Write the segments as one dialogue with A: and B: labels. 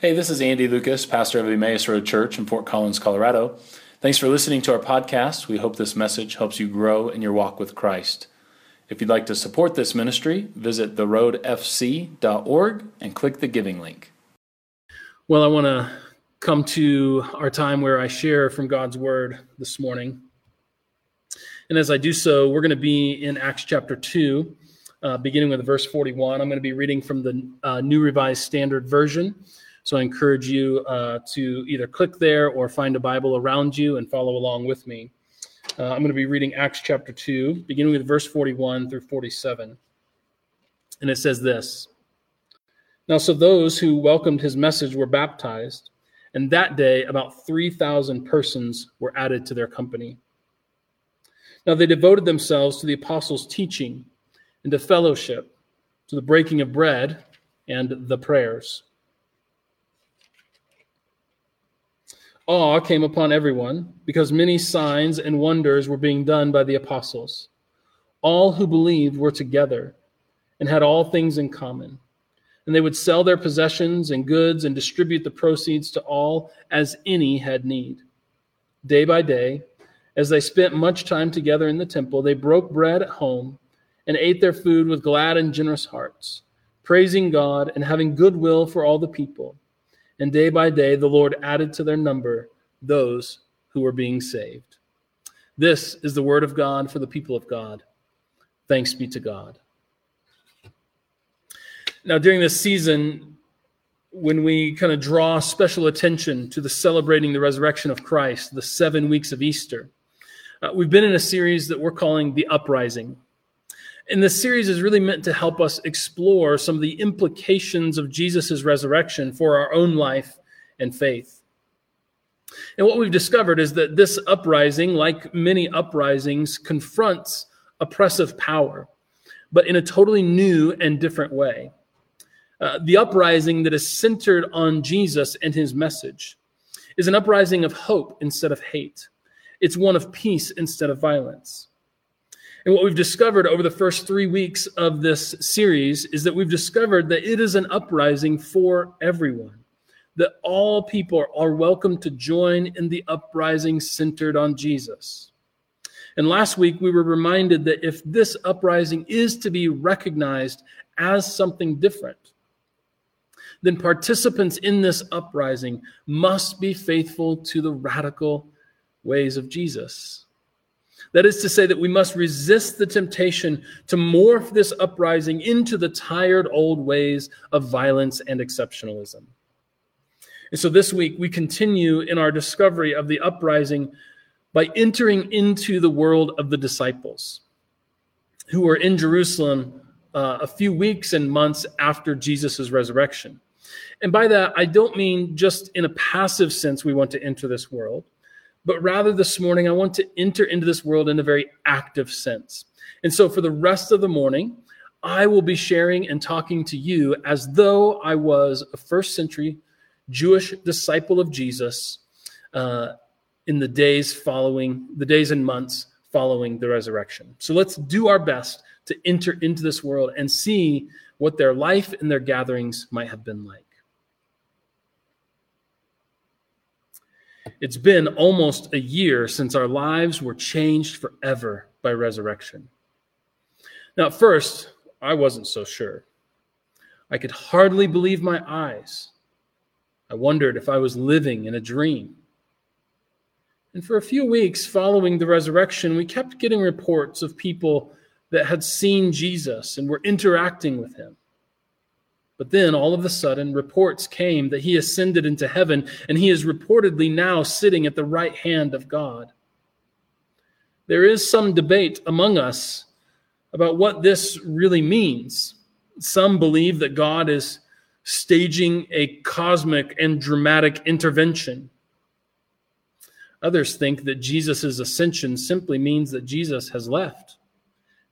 A: Hey, this is Andy Lucas, pastor of Emmaus Road Church in Fort Collins, Colorado. Thanks for listening to our podcast. We hope this message helps you grow in your walk with Christ. If you'd like to support this ministry, visit theroadfc.org and click the giving link.
B: Well, I want to come to our time where I share from God's word this morning. And as I do so, we're going to be in Acts chapter 2, uh, beginning with verse 41. I'm going to be reading from the uh, New Revised Standard Version. So I encourage you uh, to either click there or find a Bible around you and follow along with me. Uh, I'm going to be reading Acts chapter 2, beginning with verse 41 through 47. And it says this Now, so those who welcomed his message were baptized, and that day about 3,000 persons were added to their company. Now they devoted themselves to the apostles' teaching and to fellowship, to the breaking of bread and the prayers. Awe came upon everyone because many signs and wonders were being done by the apostles. All who believed were together and had all things in common. And they would sell their possessions and goods and distribute the proceeds to all as any had need. Day by day, as they spent much time together in the temple, they broke bread at home and ate their food with glad and generous hearts, praising God and having goodwill for all the people. And day by day, the Lord added to their number those who were being saved. This is the word of God for the people of God. Thanks be to God. Now, during this season, when we kind of draw special attention to the celebrating the resurrection of Christ, the seven weeks of Easter, uh, we've been in a series that we're calling The Uprising. And this series is really meant to help us explore some of the implications of Jesus' resurrection for our own life and faith. And what we've discovered is that this uprising, like many uprisings, confronts oppressive power, but in a totally new and different way. Uh, the uprising that is centered on Jesus and his message is an uprising of hope instead of hate. It's one of peace instead of violence. And what we've discovered over the first three weeks of this series is that we've discovered that it is an uprising for everyone, that all people are welcome to join in the uprising centered on Jesus. And last week, we were reminded that if this uprising is to be recognized as something different, then participants in this uprising must be faithful to the radical ways of Jesus. That is to say, that we must resist the temptation to morph this uprising into the tired old ways of violence and exceptionalism. And so this week, we continue in our discovery of the uprising by entering into the world of the disciples who were in Jerusalem uh, a few weeks and months after Jesus' resurrection. And by that, I don't mean just in a passive sense we want to enter this world but rather this morning, I want to enter into this world in a very active sense. And so for the rest of the morning, I will be sharing and talking to you as though I was a first century Jewish disciple of Jesus uh, in the days following, the days and months following the resurrection. So let's do our best to enter into this world and see what their life and their gatherings might have been like. It's been almost a year since our lives were changed forever by resurrection. Now, at first, I wasn't so sure. I could hardly believe my eyes. I wondered if I was living in a dream. And for a few weeks following the resurrection, we kept getting reports of people that had seen Jesus and were interacting with him. But then all of a sudden, reports came that he ascended into heaven and he is reportedly now sitting at the right hand of God. There is some debate among us about what this really means. Some believe that God is staging a cosmic and dramatic intervention. Others think that Jesus' ascension simply means that Jesus has left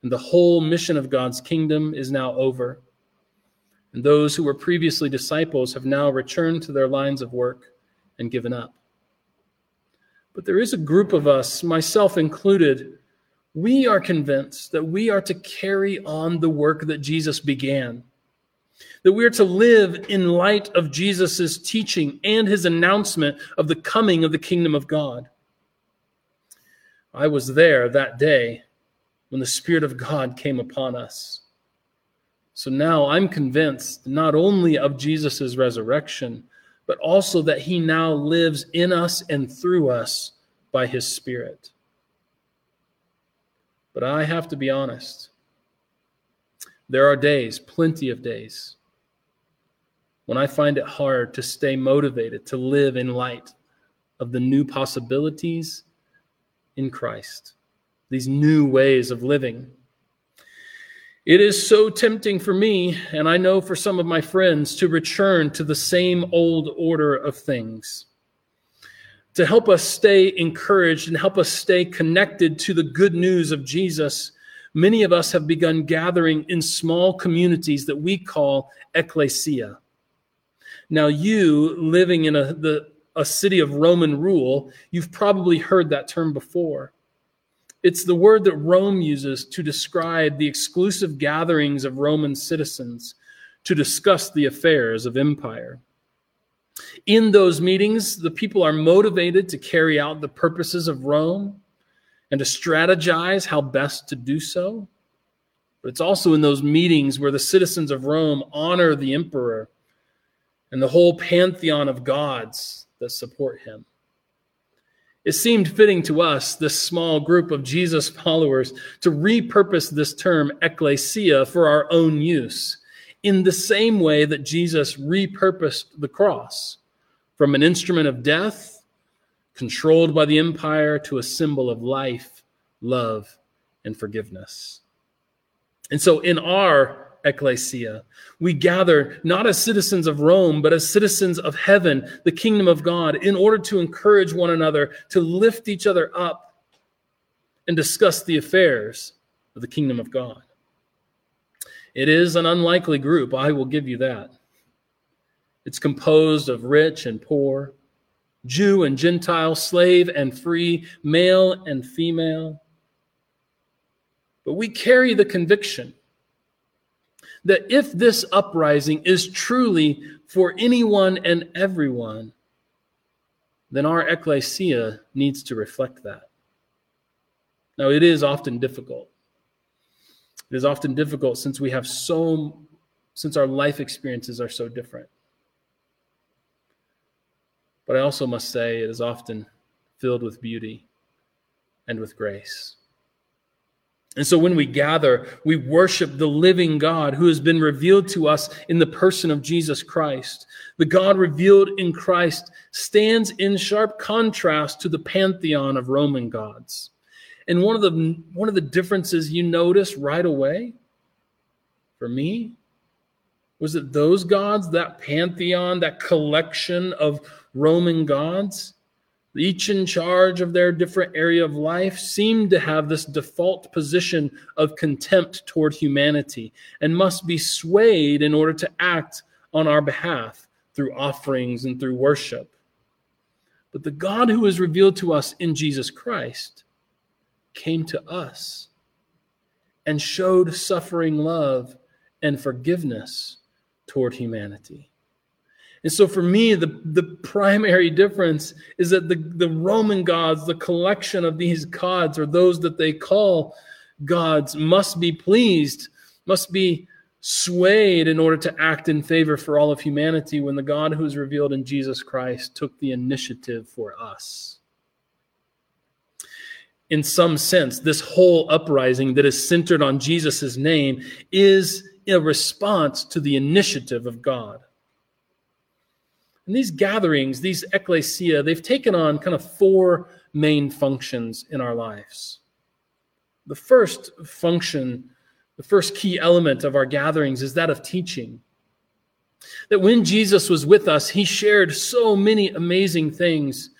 B: and the whole mission of God's kingdom is now over and those who were previously disciples have now returned to their lines of work and given up. But there is a group of us, myself included, we are convinced that we are to carry on the work that Jesus began. that we are to live in light of Jesus' teaching and his announcement of the coming of the kingdom of God. I was there that day when the Spirit of God came upon us. So now I'm convinced not only of Jesus' resurrection, but also that he now lives in us and through us by his Spirit. But I have to be honest. There are days, plenty of days, when I find it hard to stay motivated to live in light of the new possibilities in Christ, these new ways of living. It is so tempting for me, and I know for some of my friends, to return to the same old order of things to help us stay encouraged and help us stay connected to the good news of Jesus, many of us have begun gathering in small communities that we call ecclesia. Now, you living in a, the, a city of Roman rule, you've probably heard that term before. It's the word that Rome uses to describe the exclusive gatherings of Roman citizens to discuss the affairs of empire. In those meetings, the people are motivated to carry out the purposes of Rome and to strategize how best to do so. But it's also in those meetings where the citizens of Rome honor the emperor and the whole pantheon of gods that support him. It seemed fitting to us, this small group of Jesus followers, to repurpose this term ecclesia for our own use in the same way that Jesus repurposed the cross from an instrument of death, controlled by the empire, to a symbol of life, love, and forgiveness. And so in our ecclesia, we gather not as citizens of Rome, but as citizens of heaven, the kingdom of God, in order to encourage one another, to lift each other up, and discuss the affairs of the kingdom of God. It is an unlikely group, I will give you that. It's composed of rich and poor, Jew and Gentile, slave and free, male and female. But we carry the conviction that if this uprising is truly for anyone and everyone, then our ecclesia needs to reflect that. Now, it is often difficult. It is often difficult since we have so, since our life experiences are so different. But I also must say it is often filled with beauty and with grace. And so when we gather, we worship the living God who has been revealed to us in the person of Jesus Christ. The God revealed in Christ stands in sharp contrast to the pantheon of Roman gods. And one of the one of the differences you notice right away for me was that those gods, that pantheon, that collection of Roman gods, each in charge of their different area of life, seemed to have this default position of contempt toward humanity and must be swayed in order to act on our behalf through offerings and through worship. But the God who is revealed to us in Jesus Christ came to us and showed suffering love and forgiveness toward humanity. And so for me, the, the primary difference is that the, the Roman gods, the collection of these gods, or those that they call gods, must be pleased, must be swayed in order to act in favor for all of humanity when the God who is revealed in Jesus Christ took the initiative for us in some sense, this whole uprising that is centered on Jesus' name is a response to the initiative of God. And these gatherings, these ecclesia, they've taken on kind of four main functions in our lives. The first function, the first key element of our gatherings is that of teaching. That when Jesus was with us, he shared so many amazing things,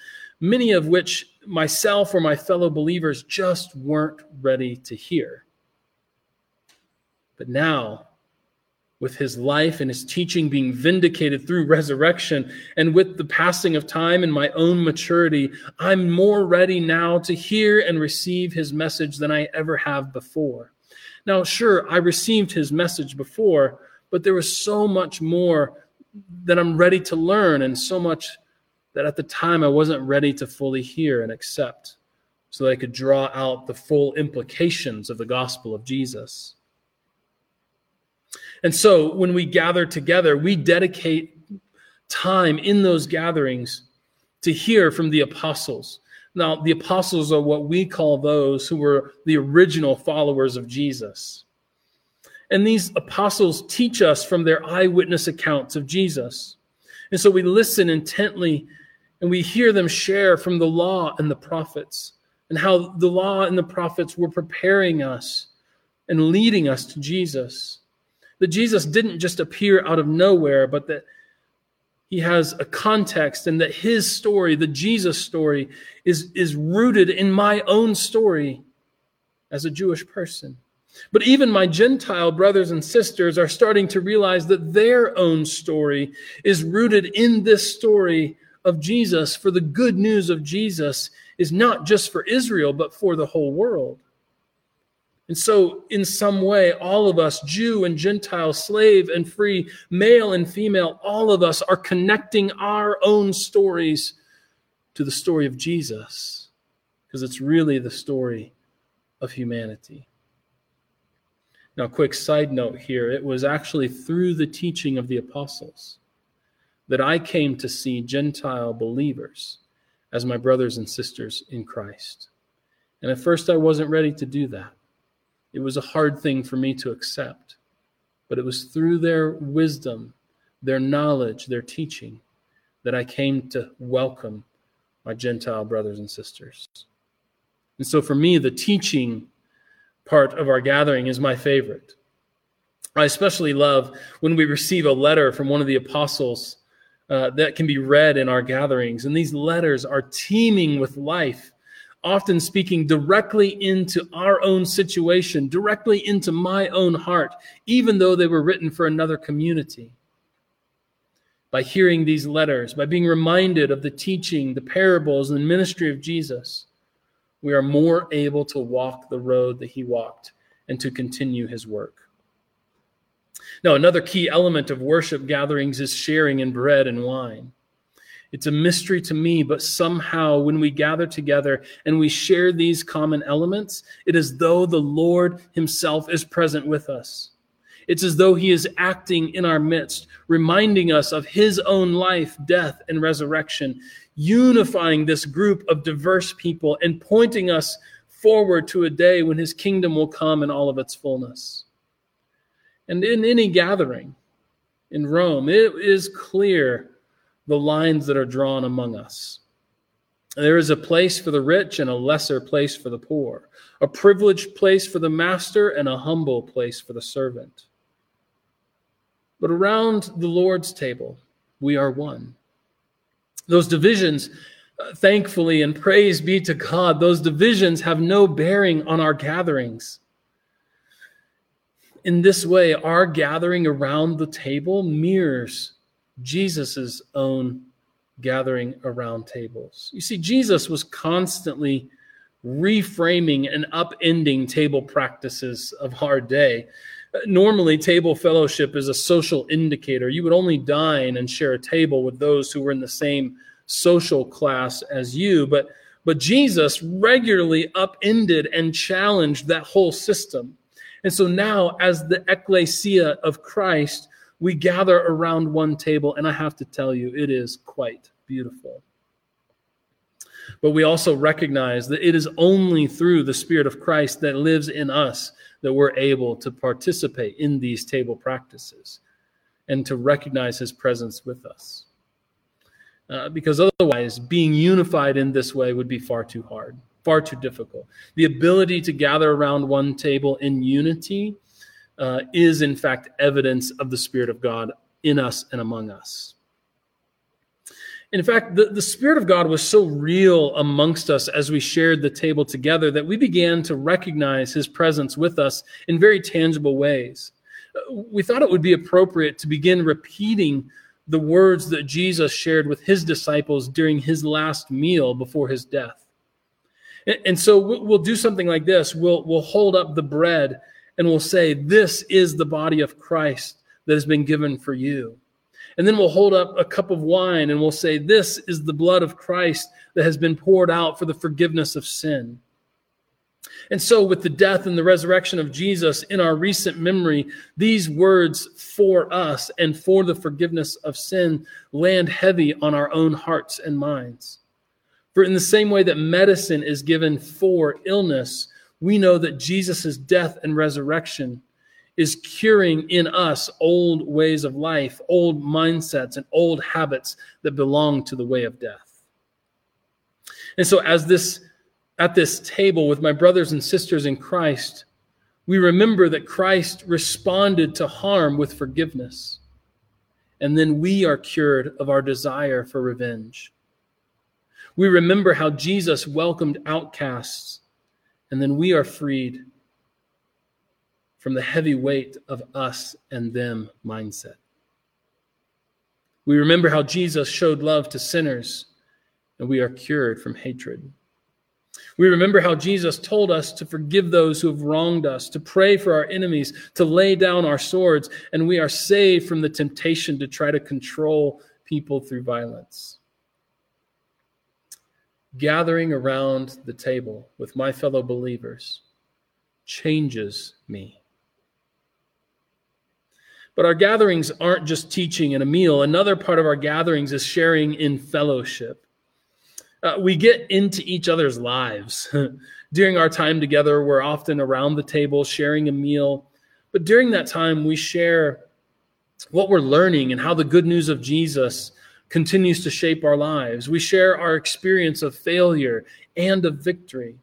B: many of which myself or my fellow believers just weren't ready to hear. But now, with his life and his teaching being vindicated through resurrection, and with the passing of time and my own maturity, I'm more ready now to hear and receive his message than I ever have before. Now, sure, I received his message before, but there was so much more that I'm ready to learn, and so much that at the time I wasn't ready to fully hear and accept, so that I could draw out the full implications of the gospel of Jesus. And so when we gather together, we dedicate time in those gatherings to hear from the apostles. Now, the apostles are what we call those who were the original followers of Jesus. And these apostles teach us from their eyewitness accounts of Jesus. And so we listen intently and we hear them share from the law and the prophets and how the law and the prophets were preparing us and leading us to Jesus. That Jesus didn't just appear out of nowhere, but that he has a context and that his story, the Jesus story, is, is rooted in my own story as a Jewish person. But even my Gentile brothers and sisters are starting to realize that their own story is rooted in this story of Jesus, for the good news of Jesus is not just for Israel, but for the whole world. And so, in some way, all of us, Jew and Gentile, slave and free, male and female, all of us are connecting our own stories to the story of Jesus, because it's really the story of humanity. Now, quick side note here it was actually through the teaching of the apostles that I came to see Gentile believers as my brothers and sisters in Christ. And at first, I wasn't ready to do that. It was a hard thing for me to accept. But it was through their wisdom, their knowledge, their teaching that I came to welcome my Gentile brothers and sisters. And so for me, the teaching part of our gathering is my favorite. I especially love when we receive a letter from one of the apostles uh, that can be read in our gatherings. And these letters are teeming with life, often speaking directly into our own situation, directly into my own heart, even though they were written for another community. By hearing these letters, by being reminded of the teaching, the parables, and the ministry of Jesus, we are more able to walk the road that he walked and to continue his work. Now, another key element of worship gatherings is sharing in bread and wine. It's a mystery to me, but somehow when we gather together and we share these common elements, it is though the Lord Himself is present with us. It's as though He is acting in our midst, reminding us of His own life, death, and resurrection, unifying this group of diverse people and pointing us forward to a day when His kingdom will come in all of its fullness. And in any gathering in Rome, it is clear the lines that are drawn among us. There is a place for the rich and a lesser place for the poor, a privileged place for the master and a humble place for the servant. But around the Lord's table, we are one. Those divisions, uh, thankfully, and praise be to God, those divisions have no bearing on our gatherings in this way, our gathering around the table mirrors Jesus' own gathering around tables. You see, Jesus was constantly reframing and upending table practices of our day. Normally, table fellowship is a social indicator. You would only dine and share a table with those who were in the same social class as you, but but Jesus regularly upended and challenged that whole system. And so now, as the ecclesia of Christ, we gather around one table, and I have to tell you, it is quite beautiful. But we also recognize that it is only through the Spirit of Christ that lives in us that we're able to participate in these table practices and to recognize His presence with us. Uh, because otherwise, being unified in this way would be far too hard far too difficult. The ability to gather around one table in unity uh, is, in fact, evidence of the Spirit of God in us and among us. In fact, the, the Spirit of God was so real amongst us as we shared the table together that we began to recognize His presence with us in very tangible ways. We thought it would be appropriate to begin repeating the words that Jesus shared with His disciples during His last meal before His death. And so we'll do something like this. We'll, we'll hold up the bread and we'll say, This is the body of Christ that has been given for you. And then we'll hold up a cup of wine and we'll say, This is the blood of Christ that has been poured out for the forgiveness of sin. And so, with the death and the resurrection of Jesus in our recent memory, these words for us and for the forgiveness of sin land heavy on our own hearts and minds. For in the same way that medicine is given for illness, we know that Jesus' death and resurrection is curing in us old ways of life, old mindsets, and old habits that belong to the way of death. And so, as this at this table with my brothers and sisters in Christ, we remember that Christ responded to harm with forgiveness. And then we are cured of our desire for revenge. We remember how Jesus welcomed outcasts, and then we are freed from the heavy weight of us and them mindset. We remember how Jesus showed love to sinners, and we are cured from hatred. We remember how Jesus told us to forgive those who have wronged us, to pray for our enemies, to lay down our swords, and we are saved from the temptation to try to control people through violence. Gathering around the table with my fellow believers changes me. But our gatherings aren't just teaching and a meal. Another part of our gatherings is sharing in fellowship. Uh, we get into each other's lives. during our time together, we're often around the table sharing a meal. But during that time, we share what we're learning and how the good news of Jesus continues to shape our lives. We share our experience of failure and of victory.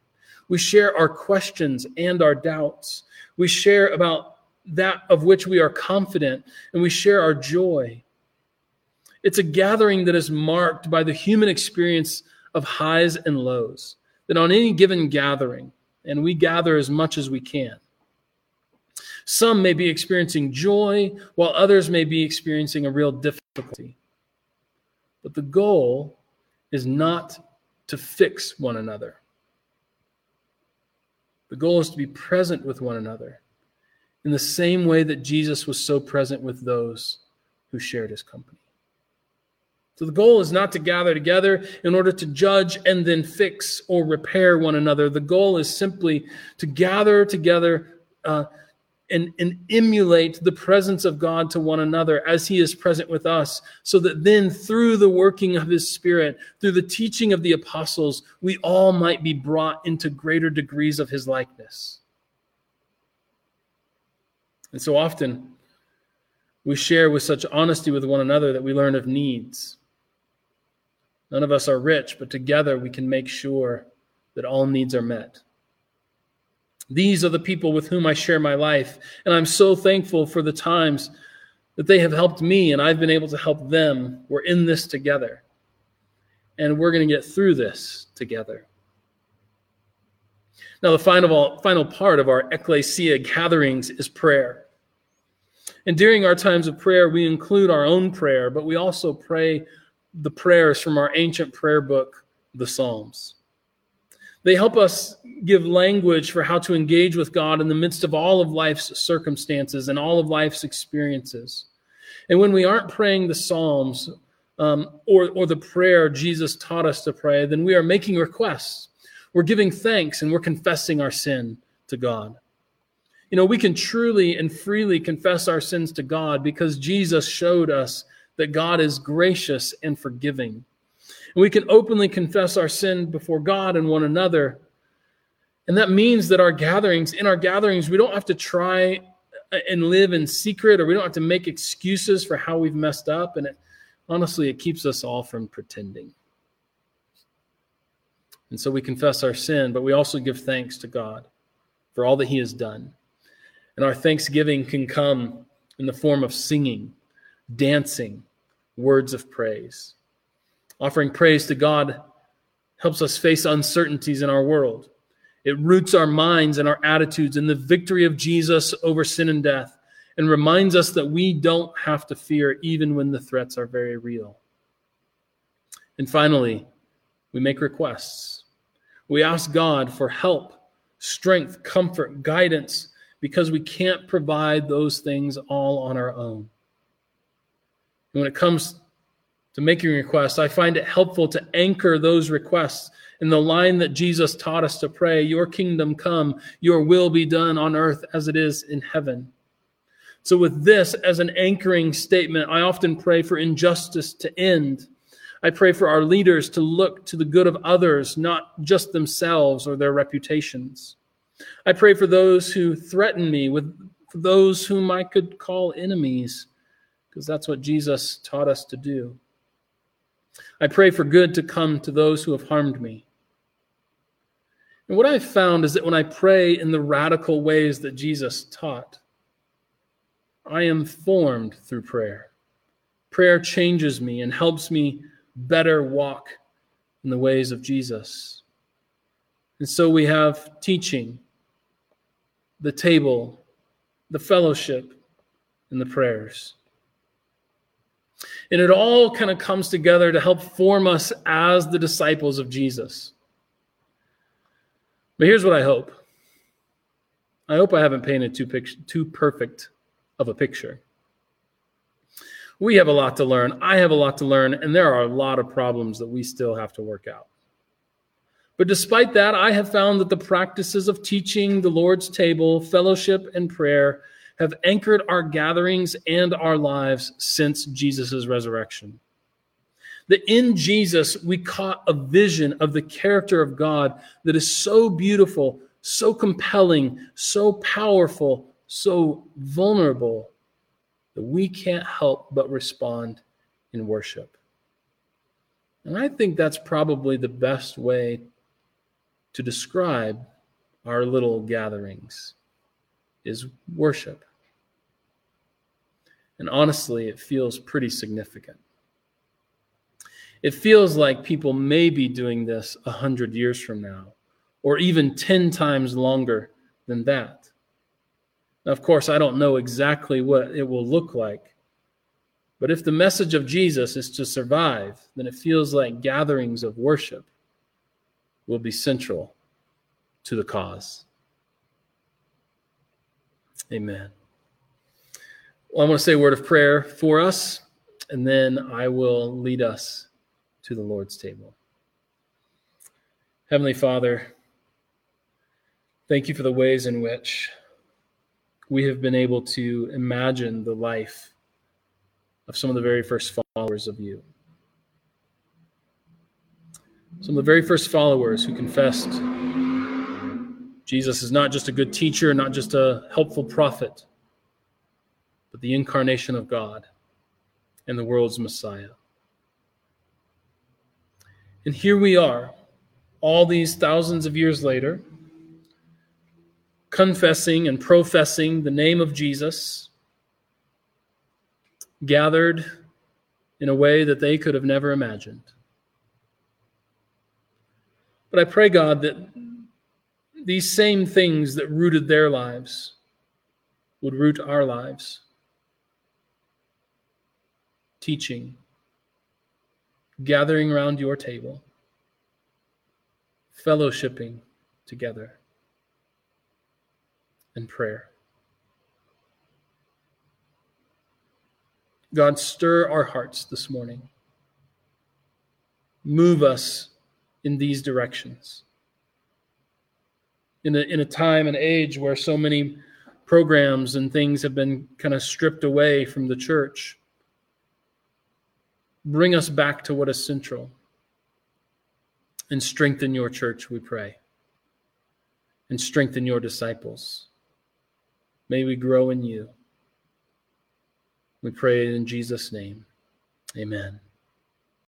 B: We share our questions and our doubts. We share about that of which we are confident, and we share our joy. It's a gathering that is marked by the human experience of highs and lows. That on any given gathering, and we gather as much as we can, some may be experiencing joy, while others may be experiencing a real difficulty. But the goal is not to fix one another. The goal is to be present with one another in the same way that Jesus was so present with those who shared his company. So the goal is not to gather together in order to judge and then fix or repair one another. The goal is simply to gather together uh, and, and emulate the presence of God to one another as He is present with us, so that then through the working of His Spirit, through the teaching of the apostles, we all might be brought into greater degrees of His likeness. And so often, we share with such honesty with one another that we learn of needs. None of us are rich, but together we can make sure that all needs are met. These are the people with whom I share my life, and I'm so thankful for the times that they have helped me and I've been able to help them. We're in this together, and we're going to get through this together. Now, the final, final part of our ecclesia gatherings is prayer. And during our times of prayer, we include our own prayer, but we also pray the prayers from our ancient prayer book, the Psalms. They help us give language for how to engage with God in the midst of all of life's circumstances and all of life's experiences. And when we aren't praying the Psalms um, or, or the prayer Jesus taught us to pray, then we are making requests. We're giving thanks and we're confessing our sin to God. You know, we can truly and freely confess our sins to God because Jesus showed us that God is gracious and forgiving. And we can openly confess our sin before God and one another. And that means that our gatherings, in our gatherings, we don't have to try and live in secret or we don't have to make excuses for how we've messed up. And it, honestly, it keeps us all from pretending. And so we confess our sin, but we also give thanks to God for all that He has done. And our thanksgiving can come in the form of singing, dancing, words of praise. Offering praise to God helps us face uncertainties in our world. It roots our minds and our attitudes in the victory of Jesus over sin and death and reminds us that we don't have to fear even when the threats are very real. And finally, we make requests. We ask God for help, strength, comfort, guidance, because we can't provide those things all on our own. And when it comes to making requests, I find it helpful to anchor those requests in the line that Jesus taught us to pray Your kingdom come, your will be done on earth as it is in heaven. So, with this as an anchoring statement, I often pray for injustice to end. I pray for our leaders to look to the good of others, not just themselves or their reputations. I pray for those who threaten me, with those whom I could call enemies, because that's what Jesus taught us to do. I pray for good to come to those who have harmed me. And what I've found is that when I pray in the radical ways that Jesus taught, I am formed through prayer. Prayer changes me and helps me better walk in the ways of Jesus. And so we have teaching, the table, the fellowship, and the prayers. And it all kind of comes together to help form us as the disciples of Jesus. But here's what I hope I hope I haven't painted too, too perfect of a picture. We have a lot to learn. I have a lot to learn, and there are a lot of problems that we still have to work out. But despite that, I have found that the practices of teaching, the Lord's table, fellowship, and prayer have anchored our gatherings and our lives since Jesus' resurrection. That in Jesus, we caught a vision of the character of God that is so beautiful, so compelling, so powerful, so vulnerable that we can't help but respond in worship. And I think that's probably the best way to describe our little gatherings is worship. And honestly, it feels pretty significant. It feels like people may be doing this a hundred years from now, or even 10 times longer than that. Now, of course, I don't know exactly what it will look like. But if the message of Jesus is to survive, then it feels like gatherings of worship will be central to the cause. Amen. Well, I want to say a word of prayer for us, and then I will lead us to the Lord's table. Heavenly Father, thank you for the ways in which we have been able to imagine the life of some of the very first followers of you. Some of the very first followers who confessed Jesus is not just a good teacher, not just a helpful prophet, but the incarnation of God and the world's Messiah. And here we are, all these thousands of years later confessing and professing the name of Jesus, gathered in a way that they could have never imagined. But I pray, God, that these same things that rooted their lives would root our lives. Teaching, gathering around your table, fellowshipping together and prayer. God, stir our hearts this morning. Move us in these directions. In a, in a time and age where so many programs and things have been kind of stripped away from the church, bring us back to what is central and strengthen your church, we pray, and strengthen your disciples. May we grow in you. We pray in Jesus' name. Amen.